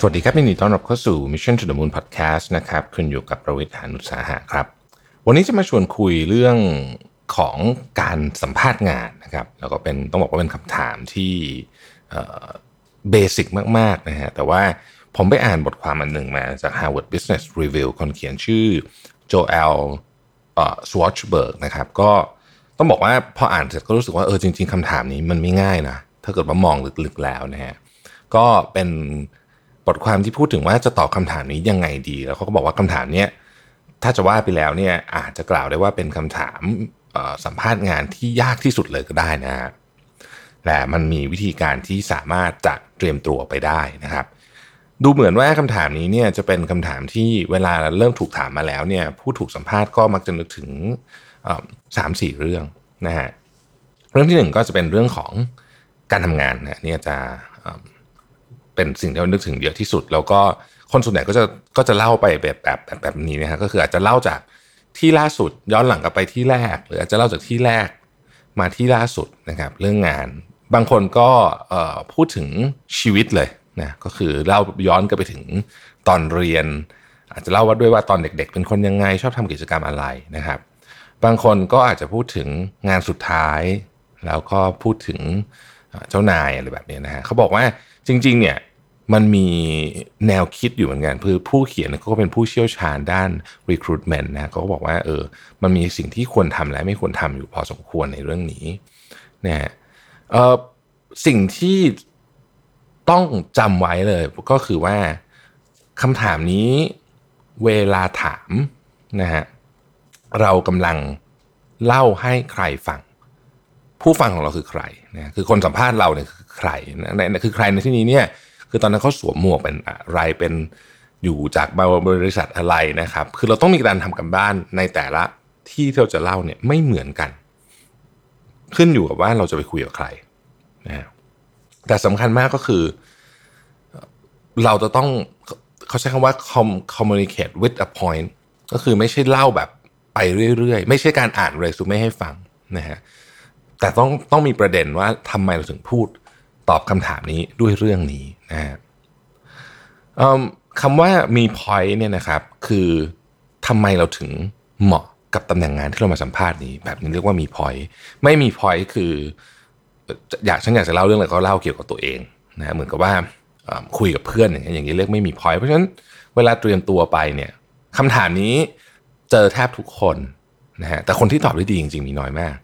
สวัสดีครับยินดีต้อนรับเข้าสู่ Mission to the Moon Podcast นะครับคุณอยู่กับประวิทย์หานุสาหะครับ วันนี้จะมาชวนคุยเรื่องของการสัมภาษณ์งานนะครับแล้วก็เป็นต้องบอกว่าเป็นคำถามที่เบสิกมากๆนะฮะแต่ว่าผมไปอ่านบทความอันหนึ่งมาจาก Harvard Business Review คนเขียนชื่อโจเอลสวอชเบิร์กนะครับก็ต้องบอกว่าพออ่านเสร็จก็รู้สึกว่าเออจริง ๆคำถามนี้มันไม่ง่ายนะถ้าเกิดว่ามองลึกๆแล้วนะฮะก็เป็น บทความที่พูดถึงว่าจะตอบคำถามนี้ยังไงดี แล้วเขาก็บอกว่าคำถามเนี้ยถ้าจะว่าไปแล้วเนี่ยอาจจะกล่าวได้ว่าเป็นคำถามสัมภาษณ์งานที่ยากที่สุดเลยก็ได้นะฮะแต่มันมีวิธีการที่สามารถจะเตรียมตัวไปได้นะครับ ดูเหมือนว่าคำถามนี้เนี่ยจะเป็นคำถามที่เวลาเริ่มถูกถามมาแล้วเนี่ยผู้ถูกสัมภาษณ์ก็มักจะนึกถึงสามสี่เรื่องนะฮะเรื่องที่หนึ่งก็จะเป็นเรื่องของการทำงานนะนี่จะ เป็นสิ่งที่เรานึกถึงเยอะที่สุด แล้วก็คนส่วนใหญ่ก็จะก็จะเล่าไปแบบแบบแบบแบบนี้นะฮะก็คืออาจจะเล่าจากที่ล่าสุดย้อนหลังกลับไปที่แรก หรืออาจจะเล่าจากที่แรกมาที่ล่าสุดนะครับ เรื่องงาน บางคนก็พูดถึงชีวิตเลยนะก็คือเล่าย้อนกลับไปถึงตอนเรียน อาจจะเล่าว่าด้วยว่าตอนเด็ก ๆ เป็นคนยังไงชอบทำกิจกรรมอะไรนะครับ บางคนก็อาจจะพูดถึงงานสุดท้าย แล้วก็พูดถึงเจ้านายอะไรแบบนี้นะฮะเขาบอกว่าจริง ๆ เนี่ย มันมีแนวคิดอยู่เหมือนกันคือผู้เขียนเขาก็เป็นผู้เชี่ยวชาญด้าน recruitment นะเขาก็บอกว่าเออมันมีสิ่งที่ควรทำและไม่ควรทำอยู่พอสมควรในเรื่องนี้นะฮะเออสิ่งที่ต้องจำไว้เลยก็คือว่าคำถามนี้เวลาถามนะฮะเรากำลังเล่าให้ใครฟัง ผู้ฟังของเราคือใครนะคือคนสัมภาษณ์เราเนี่ยคือใครนะคือใครในที่นี้เนี่ย คือตอนนั้นเขาสวมหมวกเป็นอะไรเป็นอยู่จากบริษัทอะไรนะครับ คือเราต้องมีการทำกันบ้านในแต่ละที่ที่เราจะเล่าเนี่ยไม่เหมือนกัน ขึ้นอยู่กับว่าเราจะไปคุยกับใครนะแต่สำคัญมากก็คือ เราจะต้องเขาใช้คำว่า communicate with a point ก็คือไม่ใช่เล่าแบบไปเรื่อยๆ ไม่ใช่การอ่านเรซูเม่ให้ฟังนะฮะแต่ต้องต้องมีประเด็นว่าทำไมเราถึงพูดตอบคำถามนี้ด้วยเรื่องนี้ นะฮะคำว่ามี point เนี่ยนะครับ คือทำไมเราถึงเหมาะกับตำแหน่งงานที่เรามาสัมภาษณ์นี้ แบบนี้เรียกว่ามี point ไม่มี point คืออยากฉันอยากจะเล่าเรื่องอะไรก็เล่าเกี่ยวกับตัวเองนะเหมือนกับว่าคุยกับเพื่อนอย่างเงี้ยอย่างนี้เรียกไม่มี point เพราะฉะนั้นเวลาเตรียมตัวไปเนี่ยคำถามนี้เจอแทบทุกคนนะฮะแต่คนที่ตอบได้ดีจริง ๆ มีน้อยมาก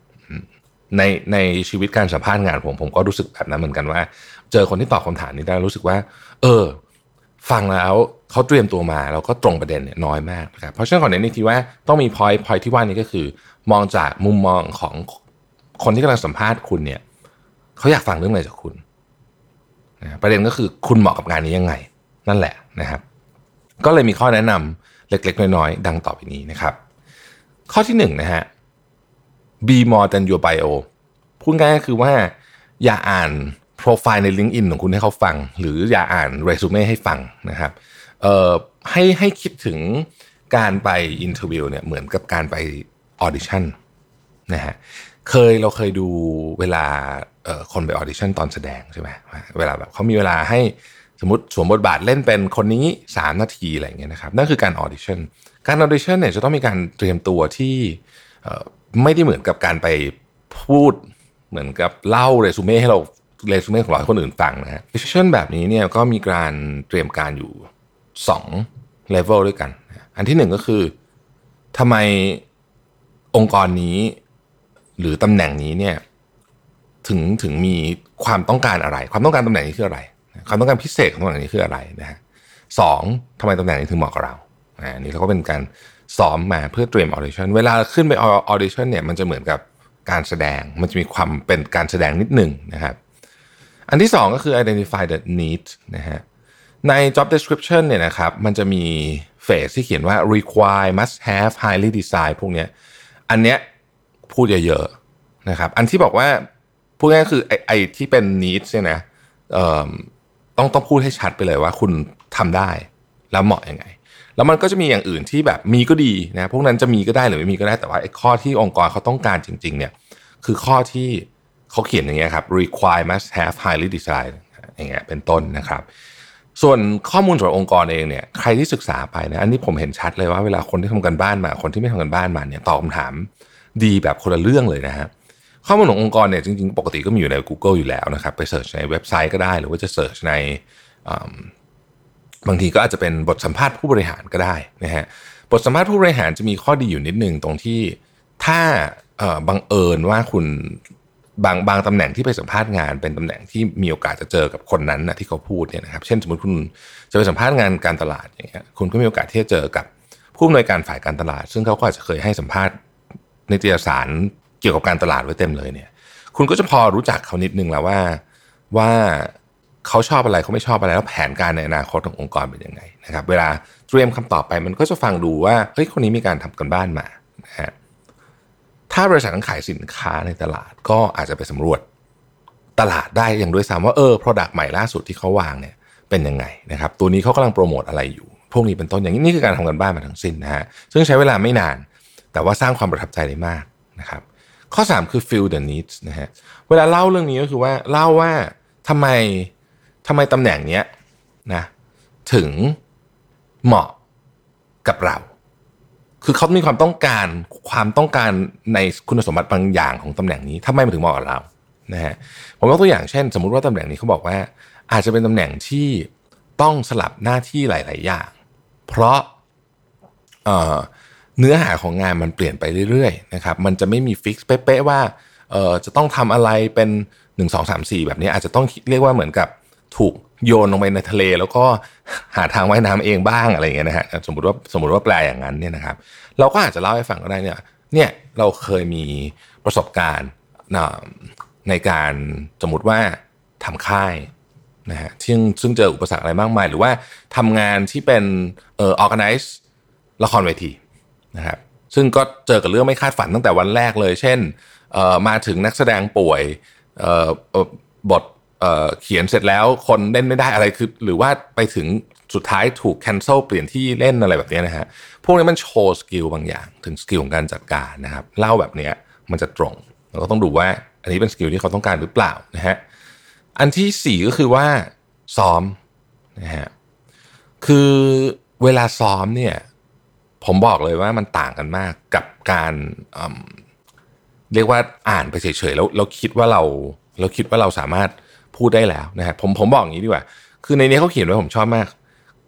ในในชีวิตการสัมภาษณ์งานผมผมก็รู้สึกแบบนั้นเหมือนกันว่า เจอคนที่ตอบคำถามนี้ได้รู้สึกว่า เออ ฟังแล้วเขาเตรียมตัวมาแล้วก็ตรงประเด็นเนี่ยน้อยมากนะครับเพราะฉะนั้นขอเน้นอีกทีว่าต้องมีพอยต์พอยที่ว่านี้ก็คือ มองจากมุมมองของคนที่กำลังสัมภาษณ์คุณเนี่ยเขาอยากฟังเรื่องอะไรจากคุณนะประเด็นก็คือคุณเหมาะกับงานนี้ยังไง นั่นแหละนะครับ ก็เลยมีข้อแนะนำเล็กๆน้อยๆดังต่อไปนี้นะครับ ข้อที่หนึ่งนะฮะ be more than your bio พูดง่ายก็คือว่าอย่าอ่านโปรไฟล์ใน LinkedIn ของคุณให้เขาฟัง หรืออย่าอ่านเรซูเม่ให้ฟังนะครับเอ่อให้ให้คิดถึงการไป interview เนี่ยเหมือนกับการไป audition นะฮะเคยเราเคยดูเวลาคนไป audition ตอนแสดงใช่ไหมเวลาแบบเขามีเวลาให้สมมติสวมบทบาทเล่นเป็นคนนี้ 3 นาทีอะไรเงี้ยนะครับนั่นคือการ audition การ audition เนี่ยจะต้องมีการเตรียมตัวที่ ไม่ได้เหมือนกับการไปพูดเหมือนกับเล่าเรซูเม่ให้เราเรซูเม่ของเราให้คนอื่นฟังนะฮะเช่นแบบนี้เนี่ยก็มีการเตรียมการอยู่2เลเวลด้วยกัน อันที่หนึ่งก็คือทำไมองค์กรนี้ หรือตำแหน่งนี้เนี่ยถึงถึงมีความต้องการอะไร ความต้องการตำแหน่งนี้คืออะไร ความต้องการพิเศษของตำแหน่งนี้คืออะไรนะฮะสองทำไมตำแหน่งนี้ถึงเหมาะกับเราอันนี้เราก็เป็นการ ซ้อมมาเพื่อเตรียมออเดชั่นเวลาขึ้นไปออเดชั่นเนี่ยมันจะเหมือนกับการแสดงมันจะมีความเป็นการแสดงนิดหนึ่งนะครับ อันที่สองก็คือ identify the need นะฮะใน job description เนี่ยนะครับมันจะมีเฟสที่เขียนว่า require must have highly design พวกเนี้ยอันเนี้ยพูดเยอะๆนะครับ อันที่บอกว่าพูดง่ายๆคือไอ้ไอที่เป็น need เนี่ยนะต้องต้องพูดให้ชัดไปเลยว่าคุณทำได้แล้วเหมาะยังไง แล้วมันก็จะมีอย่างอื่นที่แบบมีก็ดีนะพวกนั้นจะมีก็ได้หรือไม่มีก็ได้แต่ว่าไอ้ข้อที่องค์กรเขาต้องการจริง ๆ เนี่ย คือข้อที่เขาเขียนอย่างเงี้ยครับ require must have highly designed อย่างเงี้ยเป็นต้นนะครับ ส่วนข้อมูลส่วนองค์กรเองเนี่ยใครที่ศึกษาไปนะอันนี้ผมเห็นชัดเลยว่าเวลาคนที่ทำกันบ้านมา คนที่ไม่ทำกันบ้านมาเนี่ยตอบคำถามดีแบบคนละเรื่องเลยนะฮะข้อมูลขององค์กรเนี่ยจริงๆ ปกติก็มีอยู่ใน Google อยู่แล้วนะครับ ไปเสิร์ชในเว็บไซต์ก็ได้ หรือว่าจะเสิร์ชใน บางทีก็อาจจะเป็นบทสัมภาษณ์ผู้บริหารก็ได้นะฮะบทสัมภาษณ์ผู้บริหารจะมีข้อดีอยู่นิดนึงตรงที่ถ้าบังเอิญว่าคุณบางบางตำแหน่งที่ไปสัมภาษณ์งานเป็นตำแหน่งที่มีโอกาสจะเจอกับคนนั้นนะที่เขาพูดเนี่ยนะครับ เช่นสมมติคุณจะไปสัมภาษณ์งานการตลาดอย่างเงี้ยคุณก็มีโอกาสที่จะเจอกับผู้อำนวยการฝ่ายการตลาด ซึ่งเขาก็อาจจะเคยให้สัมภาษณ์ในเตรียสารเกี่ยวกับการตลาดไว้เต็มเลยเนี่ย คุณก็จะพอรู้จักเขานิดนึงแล้วว่าว่า เขาชอบอะไรเขาไม่ชอบอะไรแล้วแผนการในอนาคตขององค์กรเป็นยังไงนะครับเวลาเตรียมคำตอบไปมันก็จะฟังดูว่าเฮ้ยคนนี้มีการทำกันบ้านมานะฮะถ้าบริษัทขายสินค้าในตลาดก็อาจจะไปสำรวจตลาดได้อย่างด้วยซ้ำว่าเออ Product ใหม่ล่าสุดที่เขาวางเนี่ยเป็นยังไงนะครับตัวนี้เขากำลังโปรโมทอะไรอยู่ พวกนี้เป็นต้นอย่างนี้นี่คือการทำกันบ้านมาทั้งสิ้นนะฮะซึ่งใช้เวลาไม่นาน แต่ว่าสร้างความประทับใจได้มากนะครับข้อ 3 คือ fill the needs นะฮะเวลาเล่าเรื่องนี้ก็คือว่าเล่าว่าทำไม ทำไมตำแหน่งเนี้ยนะถึงเหมาะกับเรา คือเขามีความต้องการความต้องการในคุณสมบัติบางอย่างของตำแหน่งนี้ทำไมมันถึงเหมาะกับเรานะฮะผมยกตัวอย่างเช่น สมมุติว่าตำแหน่งนี้เขาบอกว่า อาจจะเป็นตำแหน่งที่ต้องสลับหน้าที่หลาย ๆ อย่าง เพราะเเนื้อหาของงานมันเปลี่ยนไปเรื่อย ๆ นะครับ มันจะไม่มีฟิกซ์เป๊ะ ๆ ว่าจะต้องทำอะไรเป็น 1 2 3 4 แบบนี้อาจจะต้องเรียกว่าเหมือนกับ ถูกโยนลงไปในทะเล แล้วก็หาทางว่ายน้ำเองบ้างอะไรอย่างเงี้ยนะฮะสมมติว่าสมมติว่าแปลอย่างนั้นเนี่ยนะครับ เราก็อาจจะเล่าให้ฟังก็ได้เนี่ยเนี่ยเราเคยมีประสบการณ์ในการสมมติว่าทำค่ายนะฮะซึ่งซึ่งเจออุปสรรคอะไรมากมาย หรือว่าทำงานที่เป็นเอ่อ organize ละครเวทีนะครับซึ่งก็เจอกับเรื่องไม่คาดฝันตั้งแต่วันแรกเลย เช่นเอ่อมาถึงนักแสดงป่วยเอ่อบท เขียนเสร็จแล้วคนเล่นไม่ได้อะไรคือ หรือว่าไปถึงสุดท้ายถูก cancel เปลี่ยนที่เล่นอะไรแบบนี้นะฮะ พวกนี้มันโชว์ skill บางอย่าง ถึง skill ของการจัดการนะครับ เล่าแบบนี้มันจะตรงเราก็ต้องดูว่าอันนี้เป็นสกิลที่เขาต้องการหรือเปล่านะฮะ อันที่สี่ก็คือว่าซ้อมนะฮะ คือเวลาซ้อมเนี่ยผมบอกเลยว่ามันต่างกันมากกับการเรียกว่าอ่านไปเฉยๆแล้วเราคิดว่าเราเราคิดว่าเราสามารถ พูดได้แล้วนะฮะผมผมบอกอย่างนี้ดีกว่า คือในนี้เขาเขียนไว้ผมชอบมาก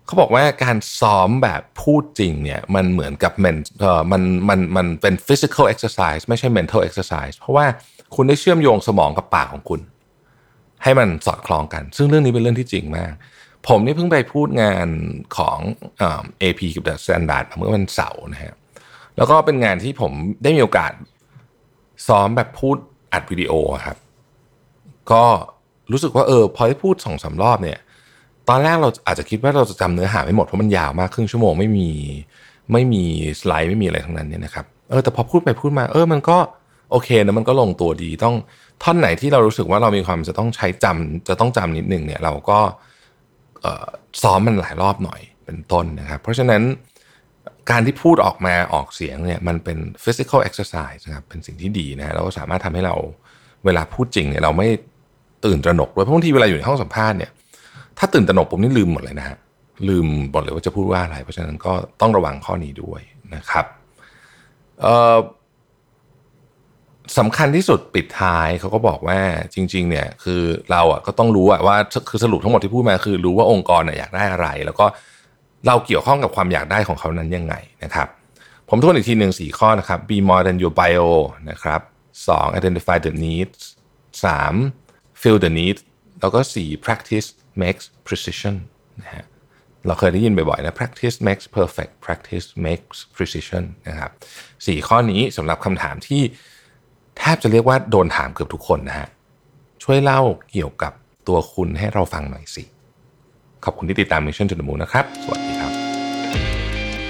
เขาบอกว่าการซ้อมแบบพูดจริงเนี่ยมันเหมือนกับมันเออมันมันมันเป็น physical exercise ไม่ใช่ mental exercise เพราะว่าคุณได้เชื่อมโยงสมองกับปากของคุณ ให้มันสอดคล้องกัน ซึ่งเรื่องนี้เป็นเรื่องที่จริงมาก ผมนี่เพิ่งไปพูดงานของเอ AP กับ The Standard เมื่อวันเสาร์นะฮะแล้วก็เป็นงานที่ผมได้มีโอกาสซ้อมแบบพูดอัดวิดีโอครับ ก็ รู้สึกว่าเออพอได้พูดสองสารอบเนี่ย ตอนแรกเราอาจจะคิดว่าเราจะจำเนื้อหาไม่หมดเพราะมันยาวมากครึ่งชั่วโมงไม่มีไม่มีสไลด์ไม่มีอะไรทั้งนั้นเนี่ยนะครับเออแต่พอพูดไปพูดมาเออมันก็โอเคนะมันก็ลงตัวดีต้องท่อนไหนที่เรารู้สึกว่าเรามีความจะต้องใช้จำจะต้องจำนิดนึงเนี่ยเราก็ซ้อมมันหลายรอบหน่อยเป็นต้นนะครับ เพราะฉะนั้นการที่พูดออกมาออกเสียงเนี่ยมันเป็น physical exercise นะครับเป็นสิ่งที่ดีนะเราก็สามารถทำให้เราเวลาพูดจริงเนี่ยเราไม่ ตื่นตระหนกด้วยเพราะบางทีเวลาอยู่ในห้องสัมภาษณ์เนี่ยถ้าตื่นตระหนกผมนี่ลืมหมดเลยนะฮะลืมหมดเลยว่าจะพูดว่าอะไร เพราะฉะนั้นก็ต้องระวังข้อนี้ด้วยนะครับสำคัญที่สุดปิดท้ายเขาก็บอกว่าจริง ๆ เนี่ยคือเราอะก็ต้องรู้อะว่าคือสรุปทั้งหมดที่พูดมาคือรู้ว่าองค์กรเนี่ยอยากได้อะไร แล้วก็เราเกี่ยวข้องกับความอยากได้ของเขานั้นยังไงนะครับ ผมทวนอีกทีหนึ่งสี่ข้อนะครับ be more than your bio นะครับสอง identify the needs สาม fill the need แล้วก็สี่ practice makes precision นะฮะเราเคยได้ยินบ่อยๆนะ practice makes perfect practice makes precision นะครับสี่ข้อนี้สำหรับคำถามที่แทบจะเรียกว่าโดนถามเกือบทุกคนนะฮะ ช่วยเล่าเกี่ยวกับตัวคุณให้เราฟังหน่อยสิ ขอบคุณที่ติดตาม Mission to the Moon นะครับ สวัสดีครับ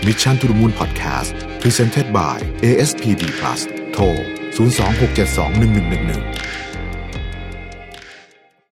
Mission to the Moon Podcast Presented by ASPD Plus โทร 026721111